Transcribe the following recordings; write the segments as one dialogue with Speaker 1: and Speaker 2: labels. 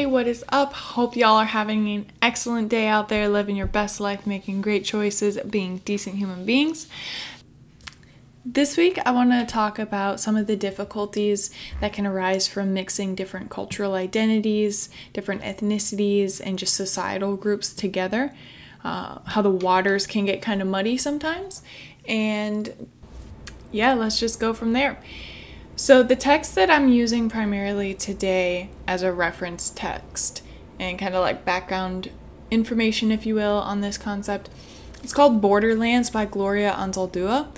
Speaker 1: Hey, what is up? Hope y'all are having an excellent day out there, living your best life, making great choices, being decent human beings. This week, I want to talk about some of the difficulties that can arise from mixing different cultural identities, different ethnicities, and just societal groups together. Uh, how the waters can get kind of muddy sometimes. And yeah, let's just go from there. So, the text that I'm using primarily today as a reference text and kind of like background information, if you will, on this concept, it's called Borderlands by Gloria Anzaldúa.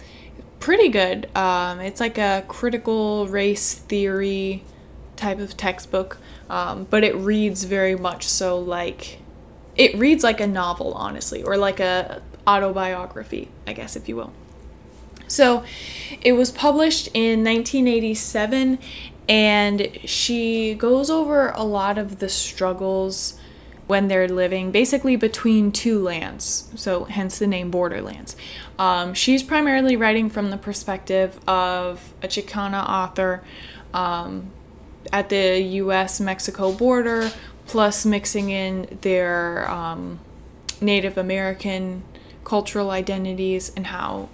Speaker 1: Pretty good. Um, it's like a critical race theory type of textbook, um, but it reads very much so like it reads like a novel, honestly, or like a autobiography, I guess, if you will. So it was published in 1987, and she goes over a lot of the struggles when they're living basically between two lands, so hence the name Borderlands. Um, she's primarily writing from the perspective of a Chicana author um, at the US Mexico border, plus mixing in their um, Native American cultural identities and how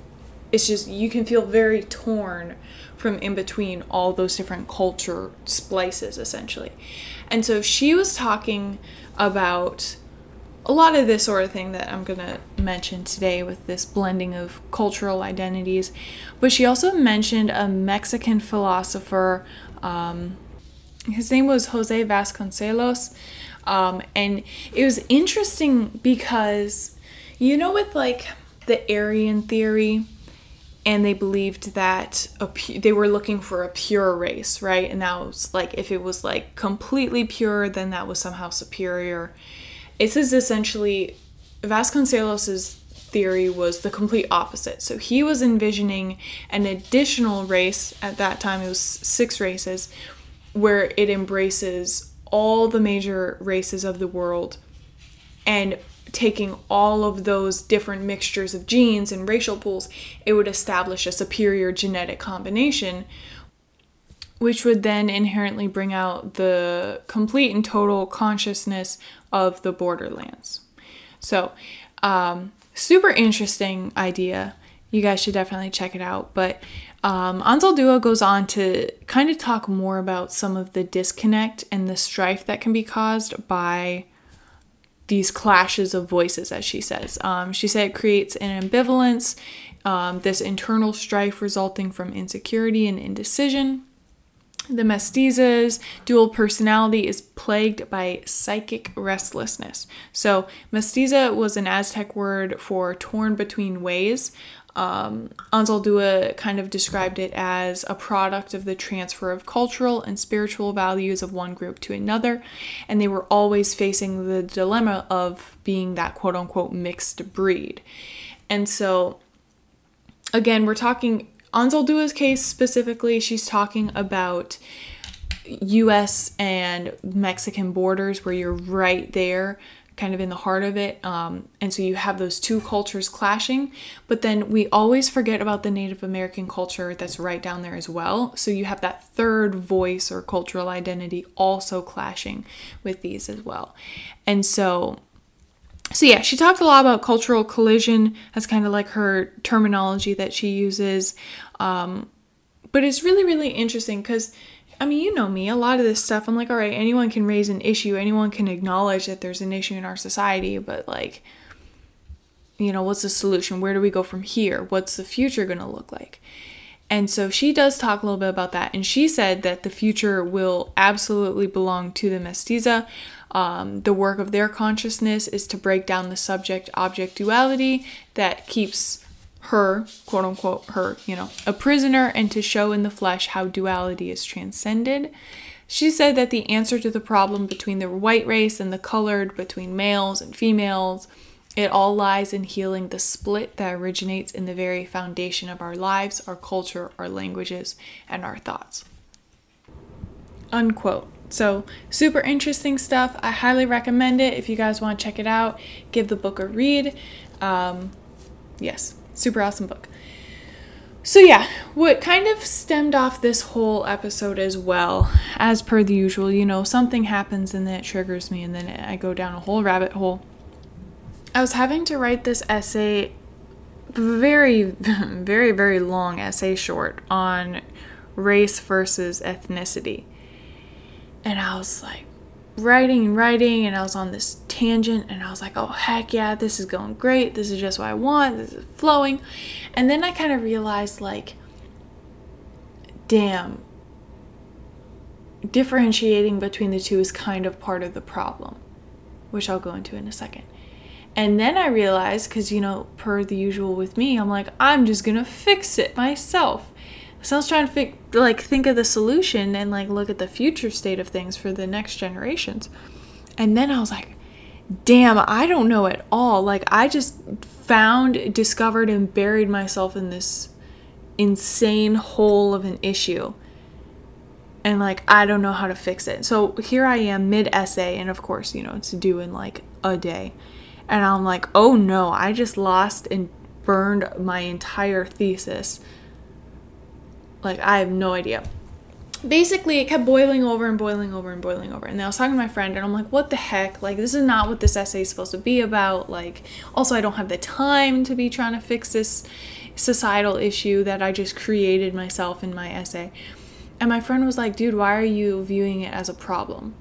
Speaker 1: it's just you can feel very torn from in between all those different culture splices essentially. And so she was talking about a lot of this sort of thing that I'm going to mention today with this blending of cultural identities. But she also mentioned a Mexican philosopher. Um, his name was Jose Vasconcelos. Um, and it was interesting because, you know, with like the Aryan theory, and they believed that pu- they were looking for a pure race, right? And that was like if it was like completely pure, then that was somehow superior. This is essentially Vasconcelos's theory was the complete opposite. So he was envisioning an additional race at that time. It was six races, where it embraces all the major races of the world and taking all of those different mixtures of genes and racial pools, it would establish a superior genetic combination, which would then inherently bring out the complete and total consciousness of the borderlands. So, um, super interesting idea. You guys should definitely check it out. But um, Anzaldúa goes on to kind of talk more about some of the disconnect and the strife that can be caused by these clashes of voices, as she says. Um, she said it creates an ambivalence, um, this internal strife resulting from insecurity and indecision. The mestiza's dual personality is plagued by psychic restlessness. So, mestiza was an Aztec word for torn between ways. Um, Anzaldúa kind of described it as a product of the transfer of cultural and spiritual values of one group to another, and they were always facing the dilemma of being that quote unquote mixed breed. And so, again, we're talking Anzaldúa's case specifically, she's talking about US and Mexican borders where you're right there kind of in the heart of it. Um, and so you have those two cultures clashing, but then we always forget about the Native American culture that's right down there as well. So you have that third voice or cultural identity also clashing with these as well. And so so yeah, she talked a lot about cultural collision as kind of like her terminology that she uses. Um, but it's really, really interesting because I mean, you know me, a lot of this stuff, I'm like, all right, anyone can raise an issue, anyone can acknowledge that there's an issue in our society, but like, you know, what's the solution? Where do we go from here? What's the future going to look like? And so she does talk a little bit about that. And she said that the future will absolutely belong to the mestiza. Um, the work of their consciousness is to break down the subject object duality that keeps her, quote unquote, her, you know, a prisoner and to show in the flesh how duality is transcended. She said that the answer to the problem between the white race and the colored, between males and females, it all lies in healing the split that originates in the very foundation of our lives, our culture, our languages, and our thoughts. Unquote. So, super interesting stuff. I highly recommend it. If you guys want to check it out, give the book a read. Um, yes, super awesome book. So, yeah, what kind of stemmed off this whole episode as well, as per the usual, you know, something happens and then it triggers me and then I go down a whole rabbit hole. I was having to write this essay, very, very, very long essay short on race versus ethnicity. And I was like, writing and writing and I was on this tangent and I was like, oh heck yeah, this is going great. This is just what I want. This is flowing. And then I kind of realized like damn differentiating between the two is kind of part of the problem, which I'll go into in a second. And then I realized cuz you know, per the usual with me, I'm like I'm just going to fix it myself. So I was trying to think, like think of the solution and like look at the future state of things for the next generations. And then I was like, damn, I don't know at all. Like I just found, discovered and buried myself in this insane hole of an issue. And like I don't know how to fix it. So here I am mid essay and of course, you know, it's due in like a day. And I'm like, "Oh no, I just lost and burned my entire thesis." Like, I have no idea. Basically, it kept boiling over and boiling over and boiling over. And then I was talking to my friend, and I'm like, what the heck? Like, this is not what this essay is supposed to be about. Like, also, I don't have the time to be trying to fix this societal issue that I just created myself in my essay. And my friend was like, dude, why are you viewing it as a problem?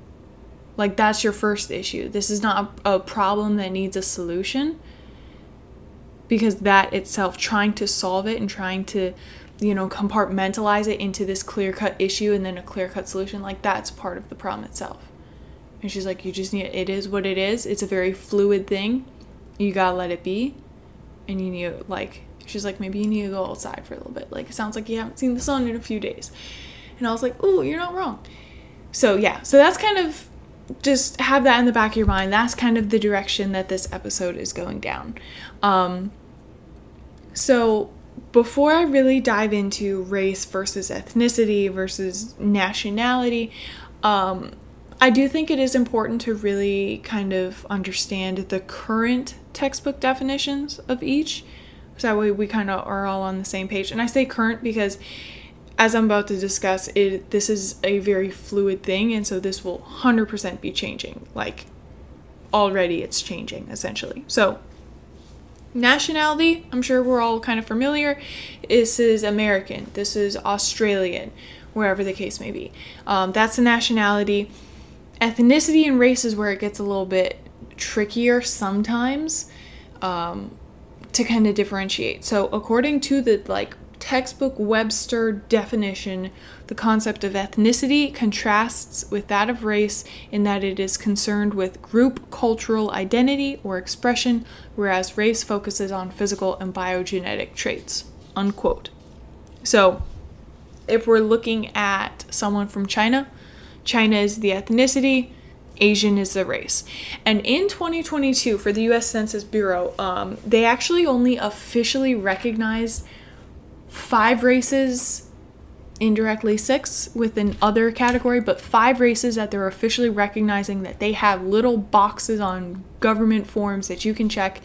Speaker 1: Like, that's your first issue. This is not a, a problem that needs a solution. Because that itself, trying to solve it and trying to you know, compartmentalize it into this clear cut issue and then a clear cut solution, like that's part of the problem itself. And she's like, you just need, it is what it is. It's a very fluid thing. You gotta let it be. And you need, like, she's like, maybe you need to go outside for a little bit. Like, it sounds like you haven't seen the sun in a few days. And I was like, oh, you're not wrong. So, yeah, so that's kind of just have that in the back of your mind. That's kind of the direction that this episode is going down. Um, so, before I really dive into race versus ethnicity versus nationality, um, I do think it is important to really kind of understand the current textbook definitions of each. So that way we kind of are all on the same page. And I say current because as I'm about to discuss, it this is a very fluid thing and so this will 100% be changing. Like already it's changing essentially. So Nationality, I'm sure we're all kind of familiar. This is American, this is Australian, wherever the case may be. Um, that's the nationality. Ethnicity and race is where it gets a little bit trickier sometimes um, to kind of differentiate. So, according to the like textbook Webster definition, the concept of ethnicity contrasts with that of race in that it is concerned with group cultural identity or expression, whereas race focuses on physical and biogenetic traits. Unquote. So, if we're looking at someone from China, China is the ethnicity, Asian is the race. And in 2022, for the US Census Bureau, um, they actually only officially recognized five races, indirectly six within other category, but five races that they're officially recognizing that they have little boxes on government forms that you can check,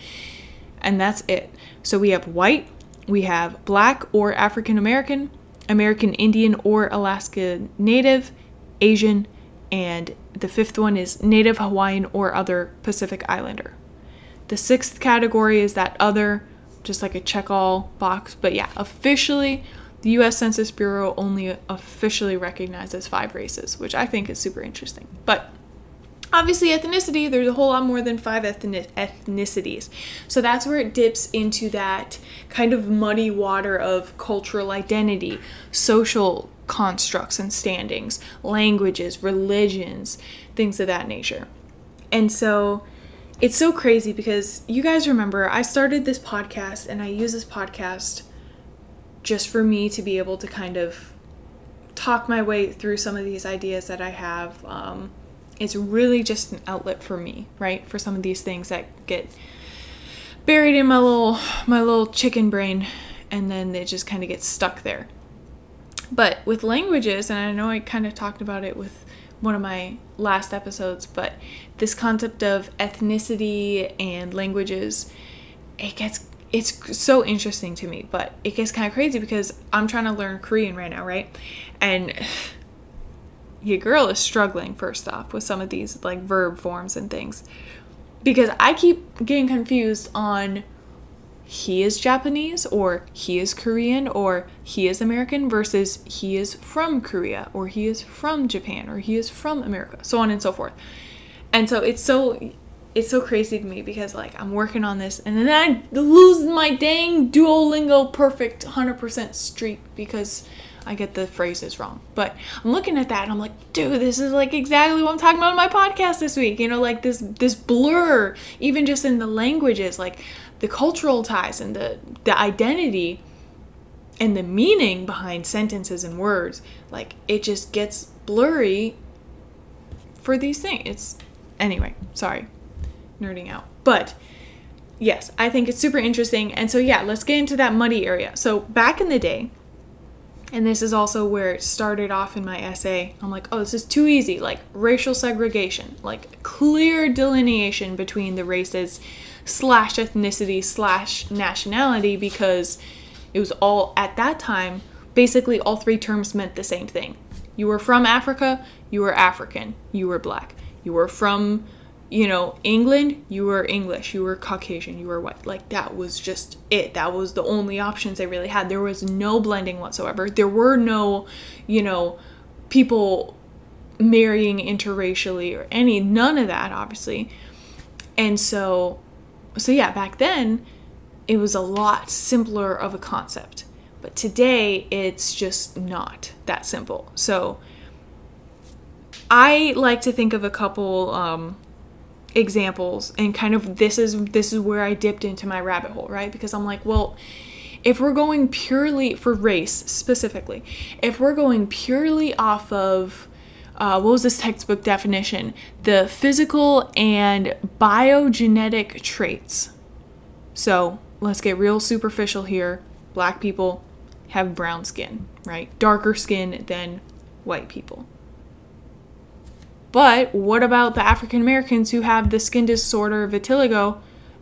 Speaker 1: and that's it. So we have white, we have black or African American, American Indian or Alaska Native, Asian, and the fifth one is Native Hawaiian or other Pacific Islander. The sixth category is that other just like a check all box. But yeah, officially, the US Census Bureau only officially recognizes five races, which I think is super interesting. But obviously, ethnicity, there's a whole lot more than five ethnicities. So that's where it dips into that kind of muddy water of cultural identity, social constructs and standings, languages, religions, things of that nature. And so it's so crazy because you guys remember I started this podcast and I use this podcast just for me to be able to kind of talk my way through some of these ideas that I have. Um, it's really just an outlet for me, right? For some of these things that get buried in my little my little chicken brain and then it just kind of gets stuck there. But with languages, and I know I kind of talked about it with one of my last episodes, but this concept of ethnicity and languages, it gets it's so interesting to me, but it gets kind of crazy because I'm trying to learn Korean right now, right? And your girl is struggling first off with some of these like verb forms and things because I keep getting confused on he is Japanese or he is Korean or he is American versus he is from Korea or he is from Japan or he is from America, so on and so forth. And so it's so it's so crazy to me because like I'm working on this and then I lose my dang Duolingo perfect 100% streak because I get the phrases wrong. But I'm looking at that and I'm like, dude, this is like exactly what I'm talking about in my podcast this week. You know, like this this blur, even just in the languages, like the cultural ties and the the identity and the meaning behind sentences and words. Like it just gets blurry for these things. It's anyway, sorry. Nerding out. But yes, I think it's super interesting. And so yeah, let's get into that muddy area. So back in the day, and this is also where it started off in my essay. I'm like, oh, this is too easy. Like racial segregation, like clear delineation between the races slash ethnicity slash nationality because it was all at that time basically all three terms meant the same thing. You were from Africa, you were African, you were black. You were from you know, England, you were English, you were Caucasian, you were white. Like that was just it. That was the only options they really had. There was no blending whatsoever. There were no, you know, people marrying interracially or any none of that obviously. And so so yeah, back then it was a lot simpler of a concept. But today it's just not that simple. So I like to think of a couple um, examples and kind of this is this is where I dipped into my rabbit hole, right? Because I'm like, well, if we're going purely for race specifically, if we're going purely off of uh, what was this textbook definition? The physical and biogenetic traits. So let's get real superficial here. Black people have brown skin, right? Darker skin than white people. But what about the African Americans who have the skin disorder vitiligo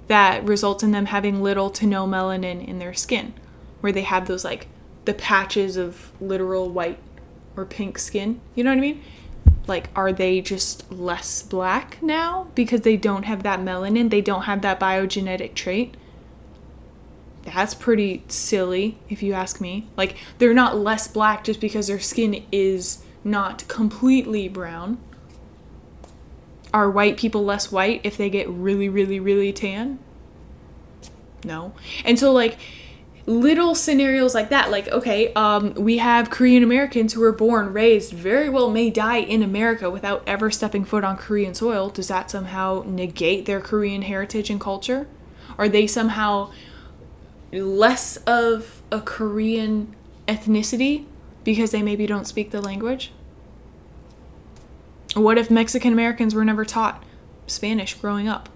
Speaker 1: that results in them having little to no melanin in their skin, where they have those like the patches of literal white or pink skin? You know what I mean? Like, are they just less black now because they don't have that melanin? They don't have that biogenetic trait? That's pretty silly, if you ask me. Like, they're not less black just because their skin is not completely brown are white people less white if they get really, really, really tan? No. And so, like, little scenarios like that, like, okay, um, we have Korean Americans who were born, raised, very well may die in America without ever stepping foot on Korean soil. Does that somehow negate their Korean heritage and culture? Are they somehow less of a Korean ethnicity because they maybe don't speak the language? What if Mexican Americans were never taught Spanish growing up?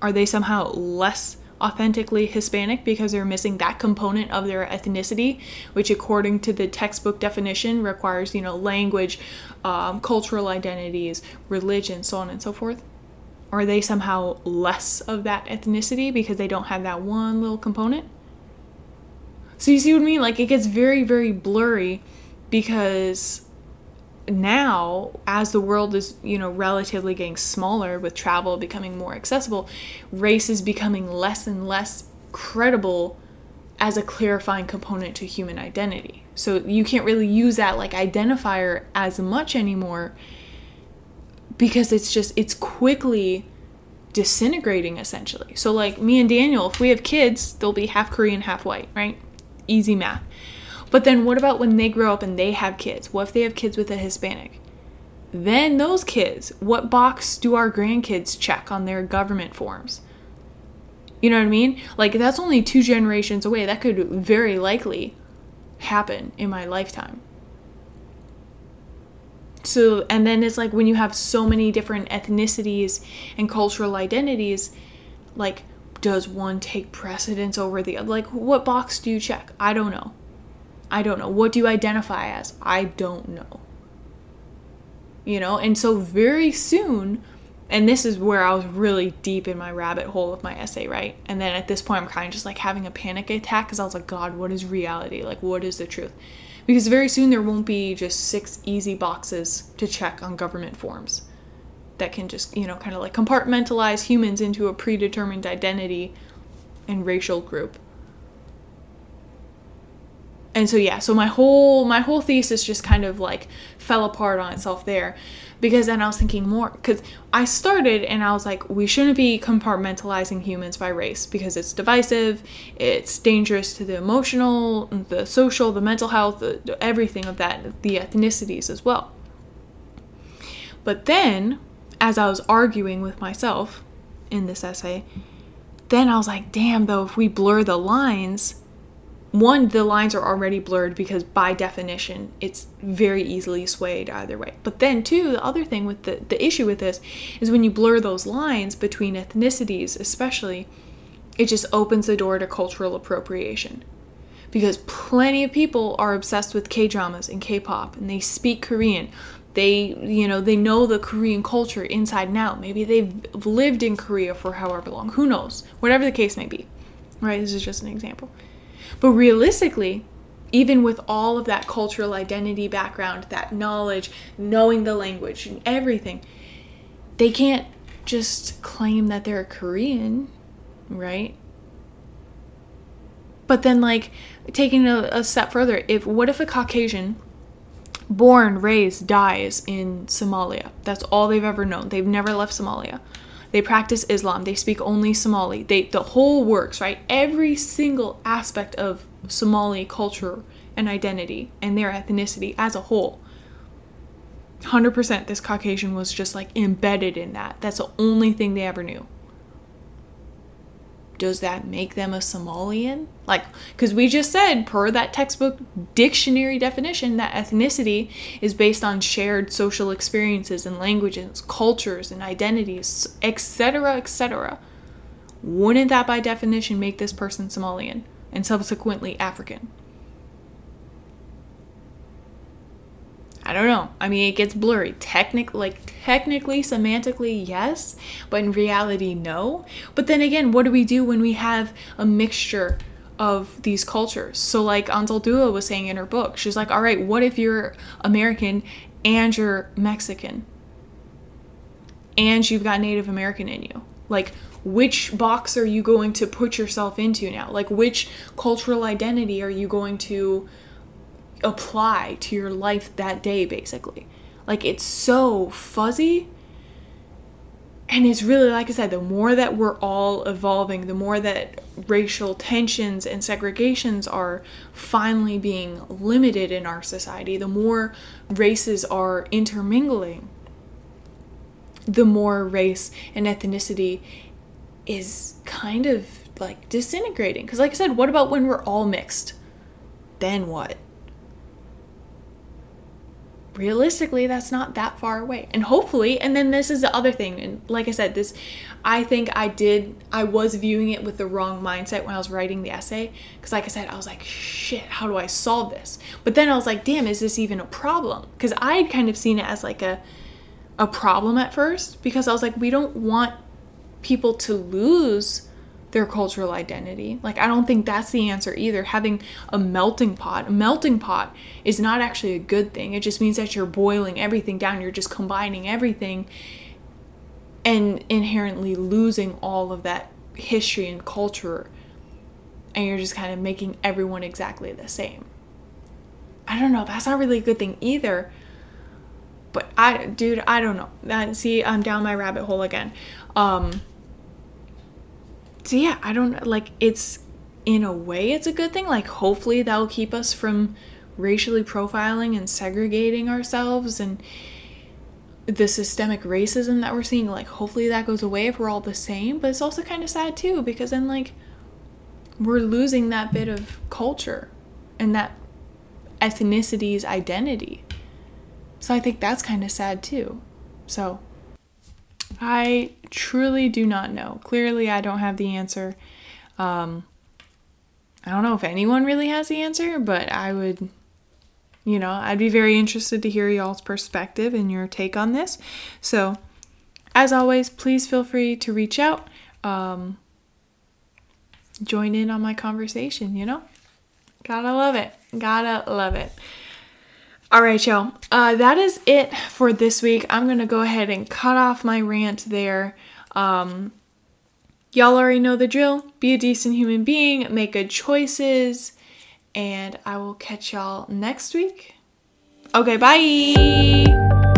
Speaker 1: Are they somehow less authentically Hispanic because they're missing that component of their ethnicity, which, according to the textbook definition, requires, you know, language, um, cultural identities, religion, so on and so forth? Are they somehow less of that ethnicity because they don't have that one little component? So, you see what I mean? Like, it gets very, very blurry because now as the world is you know relatively getting smaller with travel becoming more accessible race is becoming less and less credible as a clarifying component to human identity. So you can't really use that like identifier as much anymore because it's just it's quickly disintegrating essentially. So like me and daniel if we have kids they'll be half korean half white right? Easy math but then what about when they grow up and they have kids? What if they have kids with a Hispanic? Then those kids, what box do our grandkids check on their government forms? You know what I mean? Like that's only two generations away. That could very likely happen in my lifetime. So, and then it's like when you have so many different ethnicities and cultural identities, like, does one take precedence over the other? Like, what box do you check? I don't know. I don't know. What do you identify as? I don't know. You know, and so very soon and this is where I was really deep in my rabbit hole of my essay, right? And then at this point, I'm kind of just like having a panic attack because I was like, God, what is reality? Like, what is the truth? Because very soon there won't be just six easy boxes to check on government forms that can just, you know, kind of like compartmentalize humans into a predetermined identity and racial group. And so yeah, so my whole my whole thesis just kind of like fell apart on itself there because then I was thinking more because I started and I was like, we shouldn't be compartmentalizing humans by race because it's divisive, it's dangerous to the emotional, the social, the mental health, the, everything of that, the ethnicities as well. But then, as I was arguing with myself in this essay, then I was like, damn, though, if we blur the lines, one, the lines are already blurred because by definition, it's very easily swayed either way. But then, two, the other thing with the, the issue with this is when you blur those lines between ethnicities, especially, it just opens the door to cultural appropriation. Because plenty of people are obsessed with K dramas and K pop and they speak Korean. They, you know, they know the Korean culture inside and out. Maybe they've lived in Korea for however long. Who knows? Whatever the case may be. Right? This is just an example. But realistically, even with all of that cultural identity background, that knowledge, knowing the language and everything, they can't just claim that they're Korean, right? But then, like, taking a, a step further, if what if a Caucasian born, raised, dies in Somalia? That's all they've ever known. They've never left Somalia. They practice Islam. They speak only Somali. They the whole works, right? Every single aspect of Somali culture and identity and their ethnicity as a whole. 100% this Caucasian was just like embedded in that. That's the only thing they ever knew does that make them a Somalian? Like, because we just said, per that textbook dictionary definition, that ethnicity is based on shared social experiences and languages, cultures and identities, etc., etc. Wouldn't that by definition make this person Somalian and subsequently African? I don't know. I mean, it gets blurry. Technic like technically, semantically, yes, but in reality, no. But then again, what do we do when we have a mixture of these cultures? So, like Anzaldúa was saying in her book, she's like, all right, what if you're American and you're Mexican? And you've got Native American in you. Like, which box are you going to put yourself into now? Like, which cultural identity are you going to apply to your life that day, basically. Like it's so fuzzy. And it's really, like I said, the more that we're all evolving, the more that racial tensions and segregations are finally being limited in our society, the more races are intermingling, the more race and ethnicity is kind of like disintegrating. Because, like I said, what about when we're all mixed? Then what? Realistically that's not that far away. And hopefully and then this is the other thing and like i said this i think i did i was viewing it with the wrong mindset when i was writing the essay because like i said i was like shit how do i solve this? But then i was like damn is this even a problem? Because i had kind of seen it as like a a problem at first because i was like we don't want people to lose their cultural identity. Like, I don't think that's the answer either. Having a melting pot, a melting pot is not actually a good thing. It just means that you're boiling everything down, you're just combining everything and inherently losing all of that history and culture. And you're just kind of making everyone exactly the same. I don't know. That's not really a good thing either. But I, dude, I don't know. That see, I'm down my rabbit hole again. Um, so yeah, I don't like it's in a way it's a good thing. Like hopefully that'll keep us from racially profiling and segregating ourselves and the systemic racism that we're seeing. Like hopefully that goes away if we're all the same. But it's also kind of sad too because then like we're losing that bit of culture and that ethnicity's identity. So i think that's kind of sad too. So I truly do not know. Clearly, I don't have the answer. Um, I don't know if anyone really has the answer, but I would, you know, I'd be very interested to hear y'all's perspective and your take on this. So, as always, please feel free to reach out. Um, join in on my conversation, you know? Gotta love it. Gotta love it. All right, y'all. Uh, that is it for this week. I'm going to go ahead and cut off my rant there. Um, y'all already know the drill. Be a decent human being, make good choices, and I will catch y'all next week. Okay, bye.